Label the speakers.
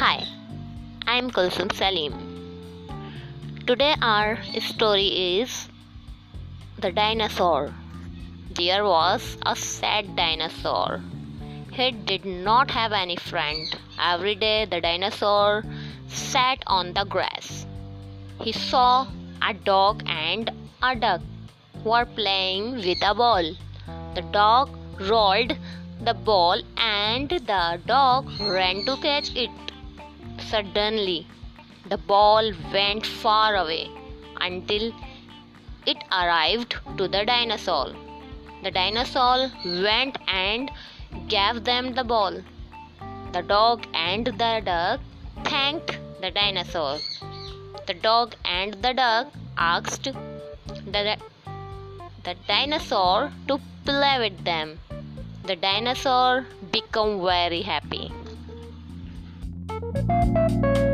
Speaker 1: Hi, I am Kulsum Salim. Today our story is The Dinosaur. There was a sad dinosaur. He did not have any friend. Every day the dinosaur sat on the grass. He saw a dog and a duck were playing with a ball. The dog rolled the ball and the dog ran to catch it. Suddenly, the ball went far away until it arrived to the dinosaur. The dinosaur went and gave them the ball. The dog and the duck thanked the dinosaur. The dog and the duck asked the dinosaur to play with them. The dinosaur became very happy. Thank you.